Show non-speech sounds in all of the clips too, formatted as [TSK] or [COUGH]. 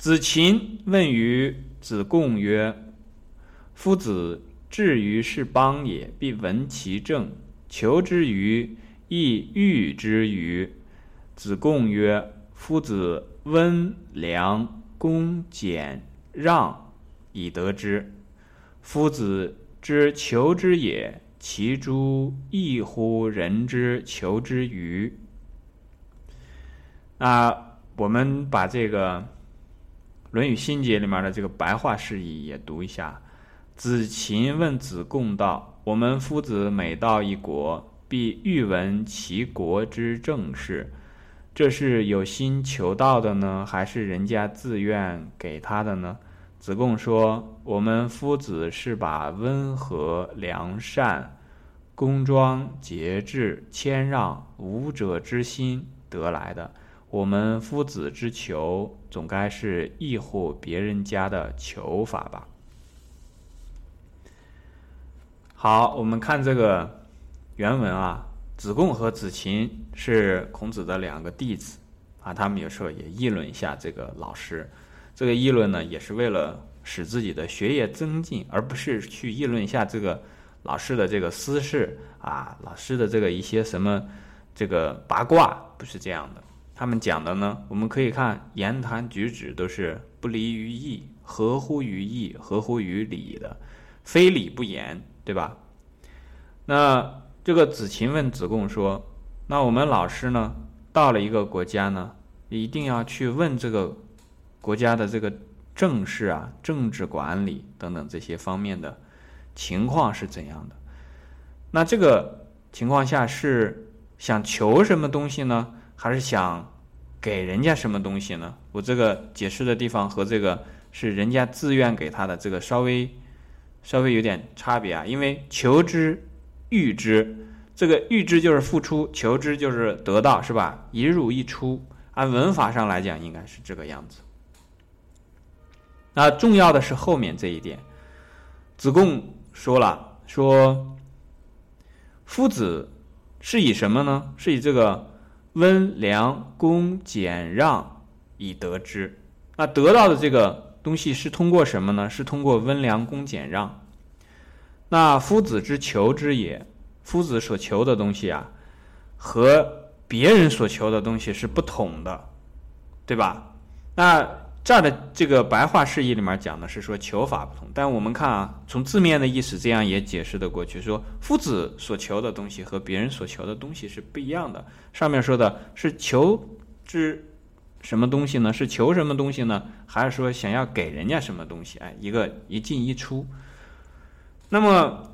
子禽问于子贡曰：“夫子至于是邦也，必闻其政，求之于亦欲之于？”子贡曰：“夫子温良恭俭让以得之。夫子之求之也，其诸异乎人之求之与？”那我们把这个《论语心结》里面的这个白话释义也读一下。子禽问子贡道：“我们夫子每到一国，必欲闻其国之政事。”这是有心求道的呢，还是人家自愿给他的呢？子贡说：“我们夫子是把温和、良善、恭庄、节制、谦让、武者之心得来的。我们夫子之求，总该是异乎别人家的求法吧？”好，我们看这个原文啊。子贡和子禽是孔子的两个弟子啊，他们有时候也议论一下这个老师。这个议论呢，也是为了使自己的学业增进，而不是去议论一下这个老师的这个私事啊，老师的这个一些什么这个八卦，不是这样的。他们讲的呢，我们可以看言谈举止都是不离于义，合乎于义，合乎于礼的，非礼不言，对吧？那。这个子禽问子贡说：“那我们老师呢，到了一个国家呢，一定要去问这个国家的这个政事啊、政治管理等等这些方面的情况是怎样的？那这个情况下是想求什么东西呢，还是想给人家什么东西呢？我这个解释的地方和这个是人家自愿给他的这个稍微稍微有点差别啊，因为求之。”欲之，这个欲之就是付出，求之就是得到，是吧？一入一出，按文法上来讲，应该是这个样子。那重要的是后面这一点，子贡说了，说夫子是以什么呢？是以这个温良恭俭让以得之。那得到的这个东西是通过什么呢？是通过温良恭俭让。那夫子之求之也，夫子所求的东西啊，和别人所求的东西是不同的，对吧？那这儿的这个白话释义里面讲的是说求法不同，但我们看啊，从字面的意思这样也解释的过去，说夫子所求的东西和别人所求的东西是不一样的。上面说的是求之什么东西呢？是求什么东西呢？还是说想要给人家什么东西？哎，一个一进一出。那么，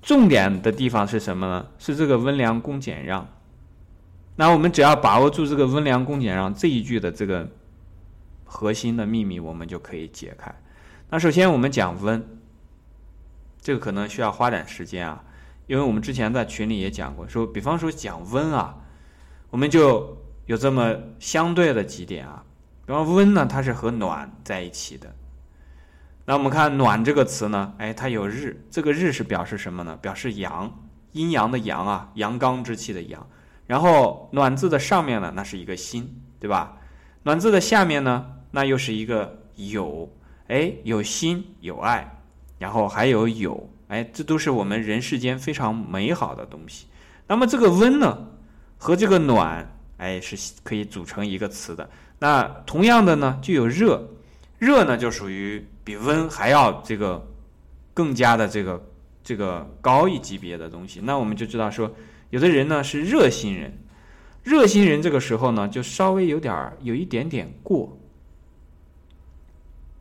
重点的地方是什么呢？是这个温良恭俭让。那我们只要把握住这个温良恭俭让这一句的这个核心的秘密，我们就可以解开。那首先我们讲温，这个可能需要花点时间啊，因为我们之前在群里也讲过，说比方说讲温啊，我们就有这么相对的几点啊。比方温呢，它是和暖在一起的。那我们看“暖”这个词呢，哎，它有日，这个日是表示什么呢？表示阳，阴阳的阳啊，阳刚之气的阳。然后“暖”字的上面呢，那是一个心，对吧？“暖”字的下面呢，那又是一个有，哎，有心有爱，然后还有有，哎，这都是我们人世间非常美好的东西。那么这个“温”呢，和这个“暖”，哎，是可以组成一个词的。那同样的呢，就有热，热呢就属于。比温还要这个更加的这个这个高一级别的东西，那我们就知道说，有的人呢是热心人，热心人这个时候呢就稍微有点儿有一点点过，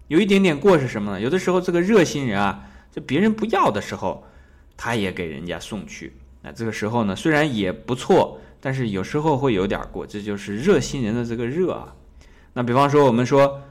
有一点点过是什么呢？有的时候这个热心人啊，就别人不要的时候，他也给人家送去，那这个时候呢虽然也不错，但是有时候会有点过，这就是热心人的这个热啊。那比方说我们说。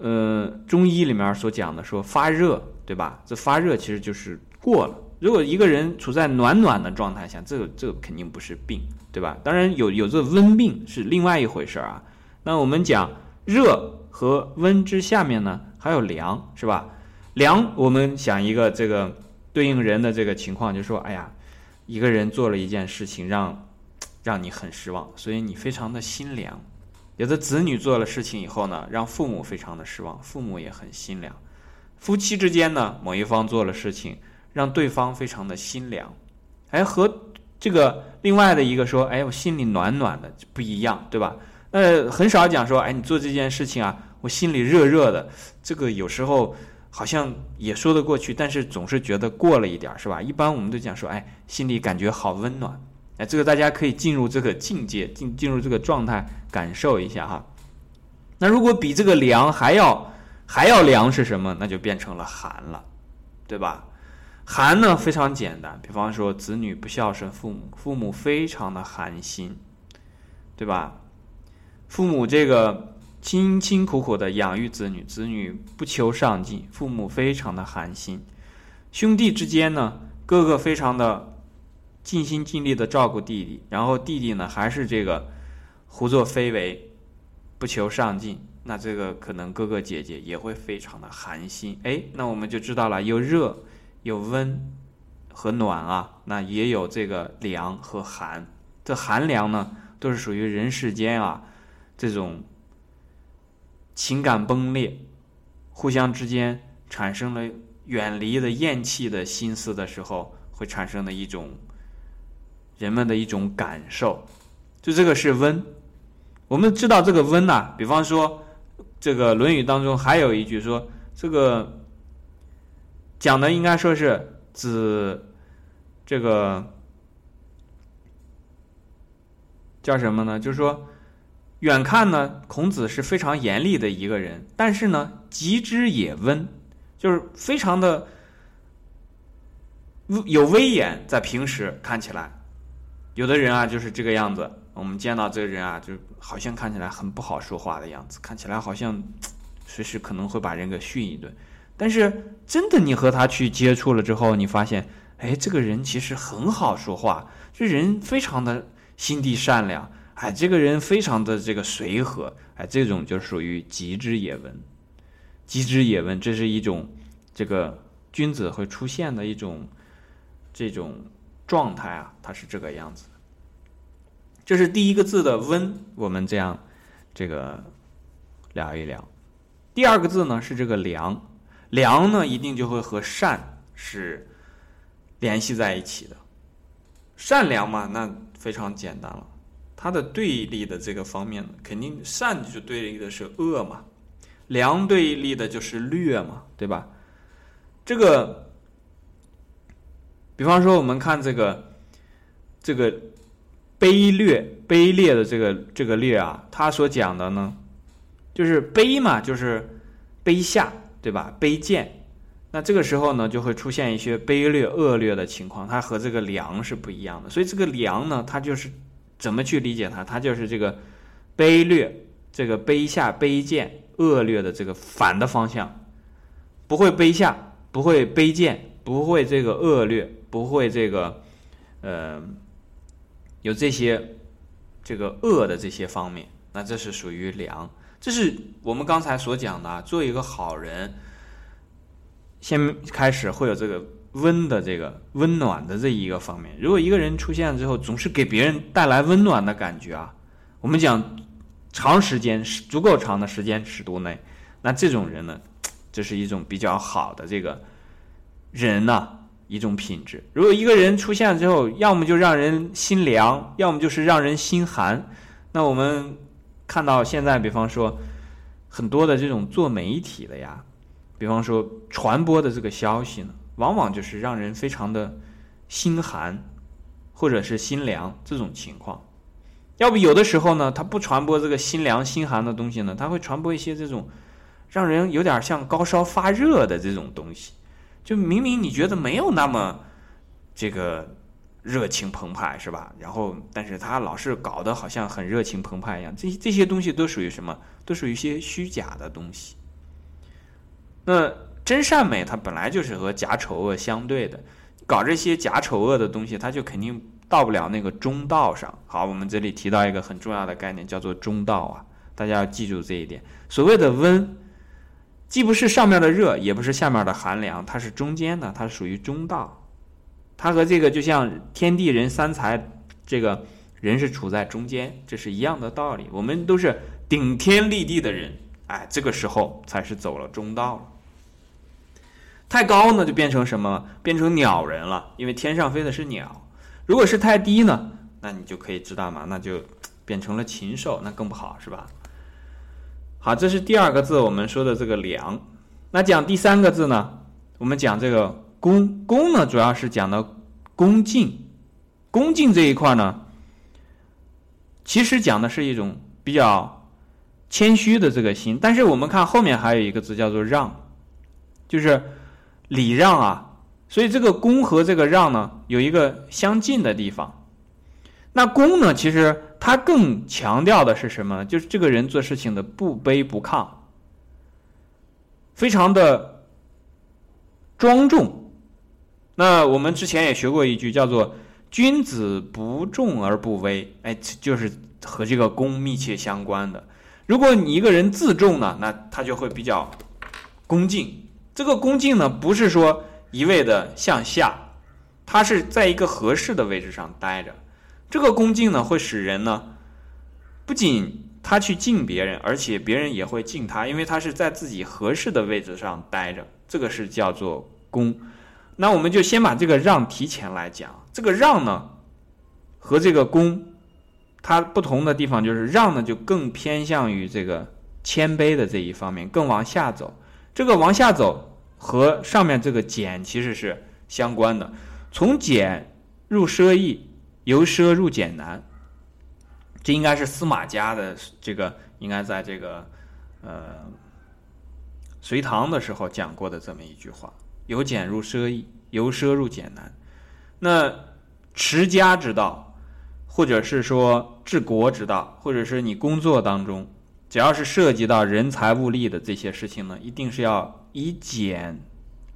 呃，中医里面所讲的说发热，对吧？这发热其实就是过了。如果一个人处在暖暖的状态下，这个这个肯定不是病，对吧？当然有有这温病是另外一回事啊。那我们讲热和温之下面呢，还有凉，是吧？凉，我们想一个这个对应人的这个情况，就说，哎呀，一个人做了一件事情让让你很失望，所以你非常的心凉，有的子女做了事情以后呢，让父母非常的失望，父母也很心凉。夫妻之间呢，某一方做了事情，让对方非常的心凉，哎，和这个另外的一个说，哎，我心里暖暖的不一样，对吧？那很少讲说，哎，你做这件事情啊，我心里热热的，这个有时候好像也说得过去，但是总是觉得过了一点，是吧？一般我们都讲说，哎，心里感觉好温暖，哎，这个大家可以进入这个境界，进进入这个状态，感受一下哈。那如果比这个凉还要。还要凉是什么？那就变成了寒了，对吧？寒呢非常简单，比方说子女不孝顺父母，父母非常的寒心，对吧？父母这个辛辛苦苦的养育子女，子女不求上进，父母非常的寒心。兄弟之间呢，哥哥非常的尽心尽力的照顾弟弟，然后弟弟呢还是这个胡作非为，不求上进。那这个可能哥哥姐姐也会非常的寒心，哎，那我们就知道了，有热，有温和暖啊，那也有这个凉和寒。这寒凉呢，都是属于人世间啊这种情感崩裂，互相之间产生了远离的厌弃的心思的时候，会产生的一种人们的一种感受。就这个是温，我们知道这个温呐，比方说。这个《论语》当中还有一句说，这个讲的应该说是子这个叫什么呢？就是说，远看呢，孔子是非常严厉的一个人，但是呢，极之也温，就是非常的有威严，在平时看起来，有的人啊就是这个样子。我们见到这个人啊，就好像看起来很不好说话的样子，看起来好像 [TSK] 随时可能会把人给训一顿。但是真的，你和他去接触了之后，你发现，哎，这个人其实很好说话，这人非常的心地善良，哎，这个人非常的这个随和，哎，这种就属于极之也文。极之也文，这是一种这个君子会出现的一种这种状态啊，他是这个样子。这是第一个字的“温”，我们这样这个聊一聊。第二个字呢是这个“良”，“良”呢一定就会和“善”是联系在一起的。善良嘛，那非常简单了。它的对立的这个方面，肯定善就对立的是恶嘛，良对立的就是劣嘛，对吧？这个，比方说我们看这个，这个。卑劣、卑劣的这个这个劣啊，他所讲的呢，就是卑嘛，就是卑下，对吧？卑贱，那这个时候呢，就会出现一些卑劣、恶劣的情况，它和这个良是不一样的。所以这个良呢，它就是怎么去理解它？它就是这个卑劣、这个卑下、卑贱、恶劣的这个反的方向，不会卑下，不会卑贱，不会这个恶劣，不会这个，呃。有这些，这个恶的这些方面，那这是属于良。这是我们刚才所讲的，啊做一个好人，先开始会有这个温的这个温暖的这一个方面。如果一个人出现了之后，总是给别人带来温暖的感觉啊，我们讲长时间足够长的时间尺度内，那这种人呢，这是一种比较好的这个人呢。一种品质。如果一个人出现了之后，要么就让人心凉，要么就是让人心寒。那我们看到现在，比方说很多的这种做媒体的呀，比方说传播的这个消息呢，往往就是让人非常的心寒，或者是心凉这种情况。要不有的时候呢，他不传播这个心凉心寒的东西呢，他会传播一些这种让人有点像高烧发热的这种东西。就明明你觉得没有那么这个热情澎湃是吧？然后，但是他老是搞得好像很热情澎湃一样，这这些东西都属于什么？都属于一些虚假的东西。那真善美它本来就是和假丑恶相对的，搞这些假丑恶的东西，它就肯定到不了那个中道上。好，我们这里提到一个很重要的概念，叫做中道啊，大家要记住这一点。所谓的温。既不是上面的热，也不是下面的寒凉，它是中间的，它属于中道。它和这个就像天地人三才，这个人是处在中间，这是一样的道理。我们都是顶天立地的人，哎，这个时候才是走了中道了。太高呢，就变成什么？变成鸟人了，因为天上飞的是鸟。如果是太低呢，那你就可以知道嘛，那就变成了禽兽，那更不好，是吧？好，这是第二个字，我们说的这个良。那讲第三个字呢？我们讲这个恭，恭呢，主要是讲的恭敬。恭敬这一块呢，其实讲的是一种比较谦虚的这个心。但是我们看后面还有一个字叫做让，就是礼让啊。所以这个恭和这个让呢，有一个相近的地方。那恭呢，其实它更强调的是什么？就是这个人做事情的不卑不亢，非常的庄重。那我们之前也学过一句，叫做。君子不重而不威，哎，就是和这个恭密切相关的。如果你一个人自重呢，那他就会比较恭敬。这个恭敬呢，不是说一味的向下，他是在一个合适的位置上待着。这个恭敬呢，会使人呢，不仅他去敬别人，而且别人也会敬他，因为他是在自己合适的位置上待着。这个是叫做恭。那我们就先把这个让提前来讲。这个让呢，和这个恭，它不同的地方就是让呢就更偏向于这个谦卑的这一方面，更往下走。这个往下走和上面这个俭其实是相关的，从俭入奢易，由奢入俭难。这应该是司马家的这个，应该在这个呃隋唐的时候讲过的这么一句话：由俭入奢易，由奢入俭难。那持家之道，或者是说治国之道，或者是你工作当中，只要是涉及到人财物力的这些事情呢，一定是要以俭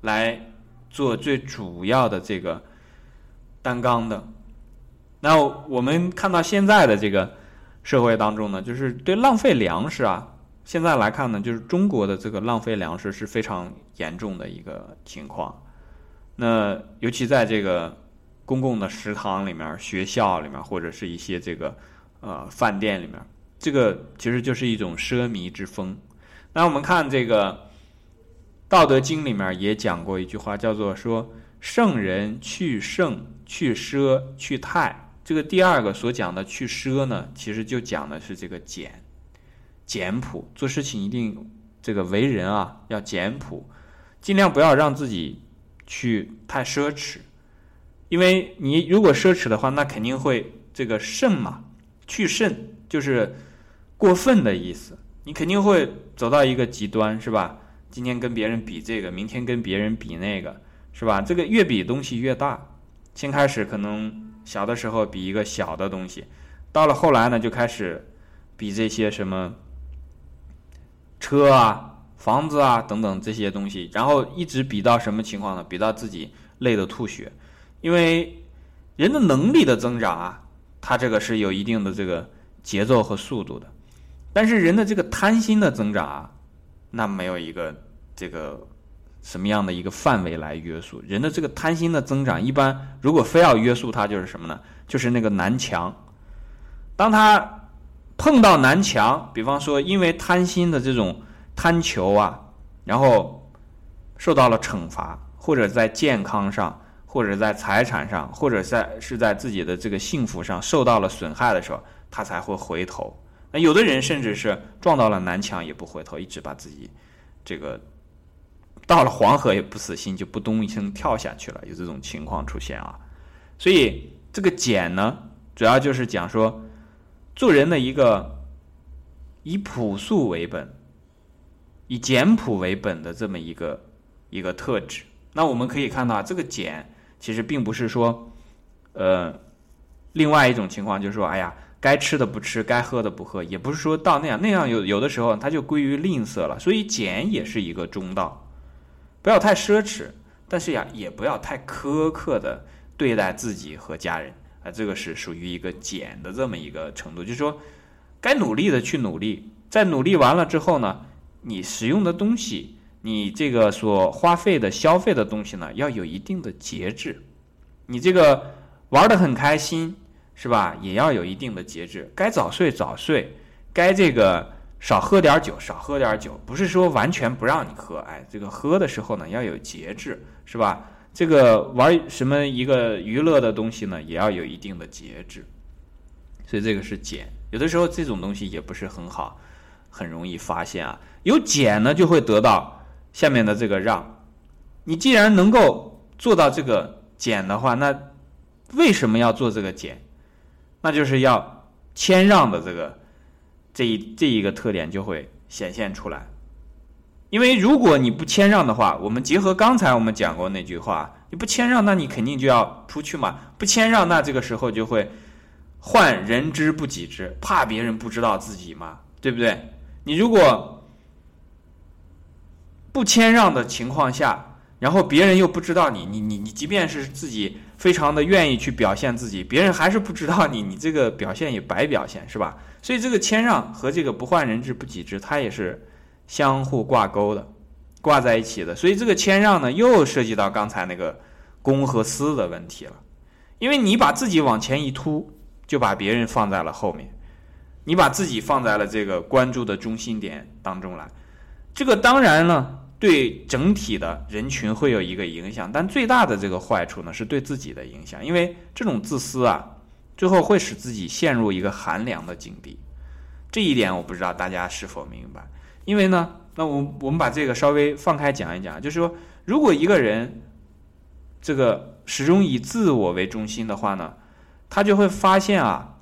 来做最主要的这个担纲的。那我们看到现在的这个社会当中呢，就是对浪费粮食啊，现在来看呢，就是中国的这个浪费粮食是非常严重的一个情况。那尤其在这个。公共的食堂里面、学校里面，或者是一些这个呃饭店里面，这个其实就是一种奢靡之风。那我们看这个《道德经》里面也讲过一句话，叫做说“圣人去圣、去奢、去泰”。这个第二个所讲的去奢呢，其实就讲的是这个简、简朴，做事情一定这个为人啊要简朴，尽量不要让自己去太奢侈。因为你如果奢侈的话，那肯定会这个肾嘛，去肾就是过分的意思。你肯定会走到一个极端，是吧？今天跟别人比这个，明天跟别人比那个，是吧？这个越比东西越大。先开始可能小的时候比一个小的东西，到了后来呢，就开始比这些什么车啊、房子啊等等这些东西，然后一直比到什么情况呢？比到自己累得吐血。因为人的能力的增长啊，它这个是有一定的这个节奏和速度的，但是人的这个贪心的增长啊，那没有一个这个什么样的一个范围来约束人的这个贪心的增长。一般如果非要约束它，就是什么呢？就是那个南墙。当他碰到南墙，比方说因为贪心的这种贪求啊，然后受到了惩罚，或者在健康上。或者在财产上，或者在是在自己的这个幸福上受到了损害的时候，他才会回头。那有的人甚至是撞到了南墙也不回头，一直把自己这个到了黄河也不死心，就不咚一声跳下去了。有这种情况出现啊。所以这个简呢，主要就是讲说做人的一个以朴素为本、以简朴为本的这么一个一个特质。那我们可以看到这个简。其实并不是说，呃，另外一种情况就是说，哎呀，该吃的不吃，该喝的不喝，也不是说到那样，那样有有的时候它就归于吝啬了。所以俭也是一个中道，不要太奢侈，但是呀，也不要太苛刻的对待自己和家人啊，这个是属于一个俭的这么一个程度。就是说，该努力的去努力，在努力完了之后呢，你使用的东西。你这个所花费的消费的东西呢，要有一定的节制。你这个玩的很开心，是吧？也要有一定的节制，该早睡早睡，该这个少喝点酒少喝点酒，不是说完全不让你喝，哎，这个喝的时候呢要有节制，是吧？这个玩什么一个娱乐的东西呢，也要有一定的节制，所以这个是减。有的时候这种东西也不是很好，很容易发现啊。有减呢，就会得到下面的这个让。你既然能够做到这个减的话，那为什么要做这个减？那就是要谦让的这个这一这一个特点就会显现出来。因为如果你不谦让的话，我们结合刚才我们讲过那句话，你不谦让，那你肯定就要出去嘛。不谦让，那这个时候就会患人之不己知，怕别人不知道自己嘛，对不对？你如果不谦让的情况下，然后别人又不知道你，你你你，即便是自己非常的愿意去表现自己，别人还是不知道你，[LAUGHS] 你这个表现也白表现，是吧？所以这个谦让和这个不患人之不己知，它也是相互挂钩的，挂在一起的。所以这个谦让呢，又涉及到刚才那个公和私的问题了，因为你把自己往前一突，就把别人放在了后面，你把自己放在了这个关注的中心点当中来，这个当然了。对整体的人群会有一个影响，但最大的这个坏处呢，是对自己的影响，因为这种自私啊，最后会使自己陷入一个寒凉的境地。这一点我不知道大家是否明白。因为呢，那我我们把这个稍微放开讲一讲，就是说，如果一个人这个始终以自我为中心的话呢，他就会发现啊，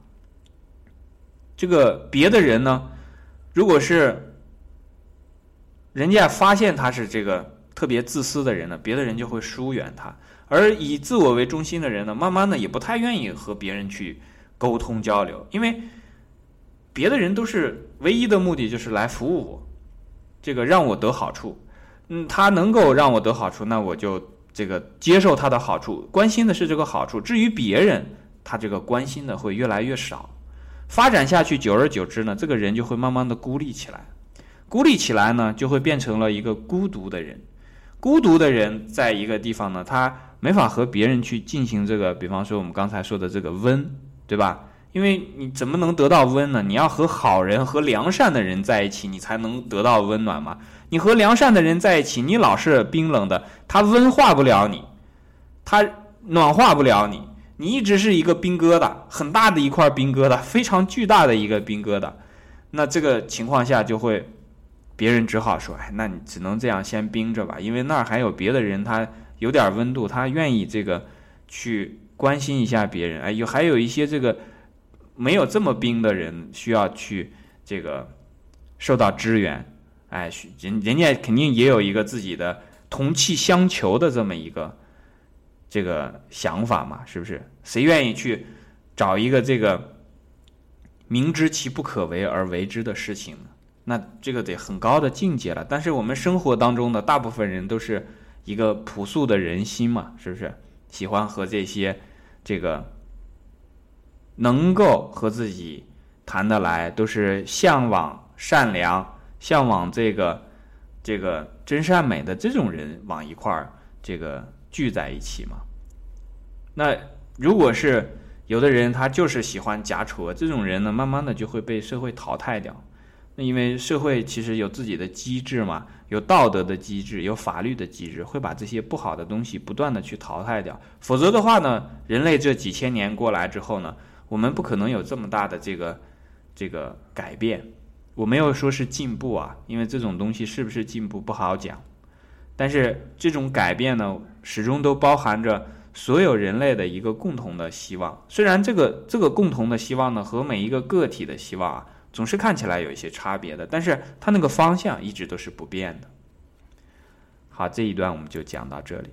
这个别的人呢，如果是。人家发现他是这个特别自私的人呢，别的人就会疏远他；而以自我为中心的人呢，慢慢的也不太愿意和别人去沟通交流，因为别的人都是唯一的目的就是来服务我，这个让我得好处。嗯，他能够让我得好处，那我就这个接受他的好处，关心的是这个好处。至于别人，他这个关心的会越来越少。发展下去，久而久之呢，这个人就会慢慢的孤立起来。孤立起来呢，就会变成了一个孤独的人。孤独的人在一个地方呢，他没法和别人去进行这个，比方说我们刚才说的这个温，对吧？因为你怎么能得到温呢？你要和好人和良善的人在一起，你才能得到温暖嘛。你和良善的人在一起，你老是冰冷的，他温化不了你，他暖化不了你，你一直是一个冰疙瘩，很大的一块冰疙瘩，非常巨大的一个冰疙瘩。那这个情况下就会。别人只好说：“哎，那你只能这样先冰着吧，因为那儿还有别的人，他有点温度，他愿意这个去关心一下别人。哎，有还有一些这个没有这么冰的人需要去这个受到支援。哎，人人家肯定也有一个自己的同气相求的这么一个这个想法嘛，是不是？谁愿意去找一个这个明知其不可为而为之的事情呢？”那这个得很高的境界了，但是我们生活当中的大部分人都是一个朴素的人心嘛，是不是？喜欢和这些这个能够和自己谈得来，都是向往善良、向往这个这个真善美的这种人往一块儿这个聚在一起嘛。那如果是有的人他就是喜欢假丑，这种人呢，慢慢的就会被社会淘汰掉。那因为社会其实有自己的机制嘛，有道德的机制，有法律的机制，会把这些不好的东西不断的去淘汰掉。否则的话呢，人类这几千年过来之后呢，我们不可能有这么大的这个这个改变。我没有说是进步啊，因为这种东西是不是进步不好讲。但是这种改变呢，始终都包含着所有人类的一个共同的希望。虽然这个这个共同的希望呢，和每一个个体的希望啊。总是看起来有一些差别的，但是它那个方向一直都是不变的。好，这一段我们就讲到这里。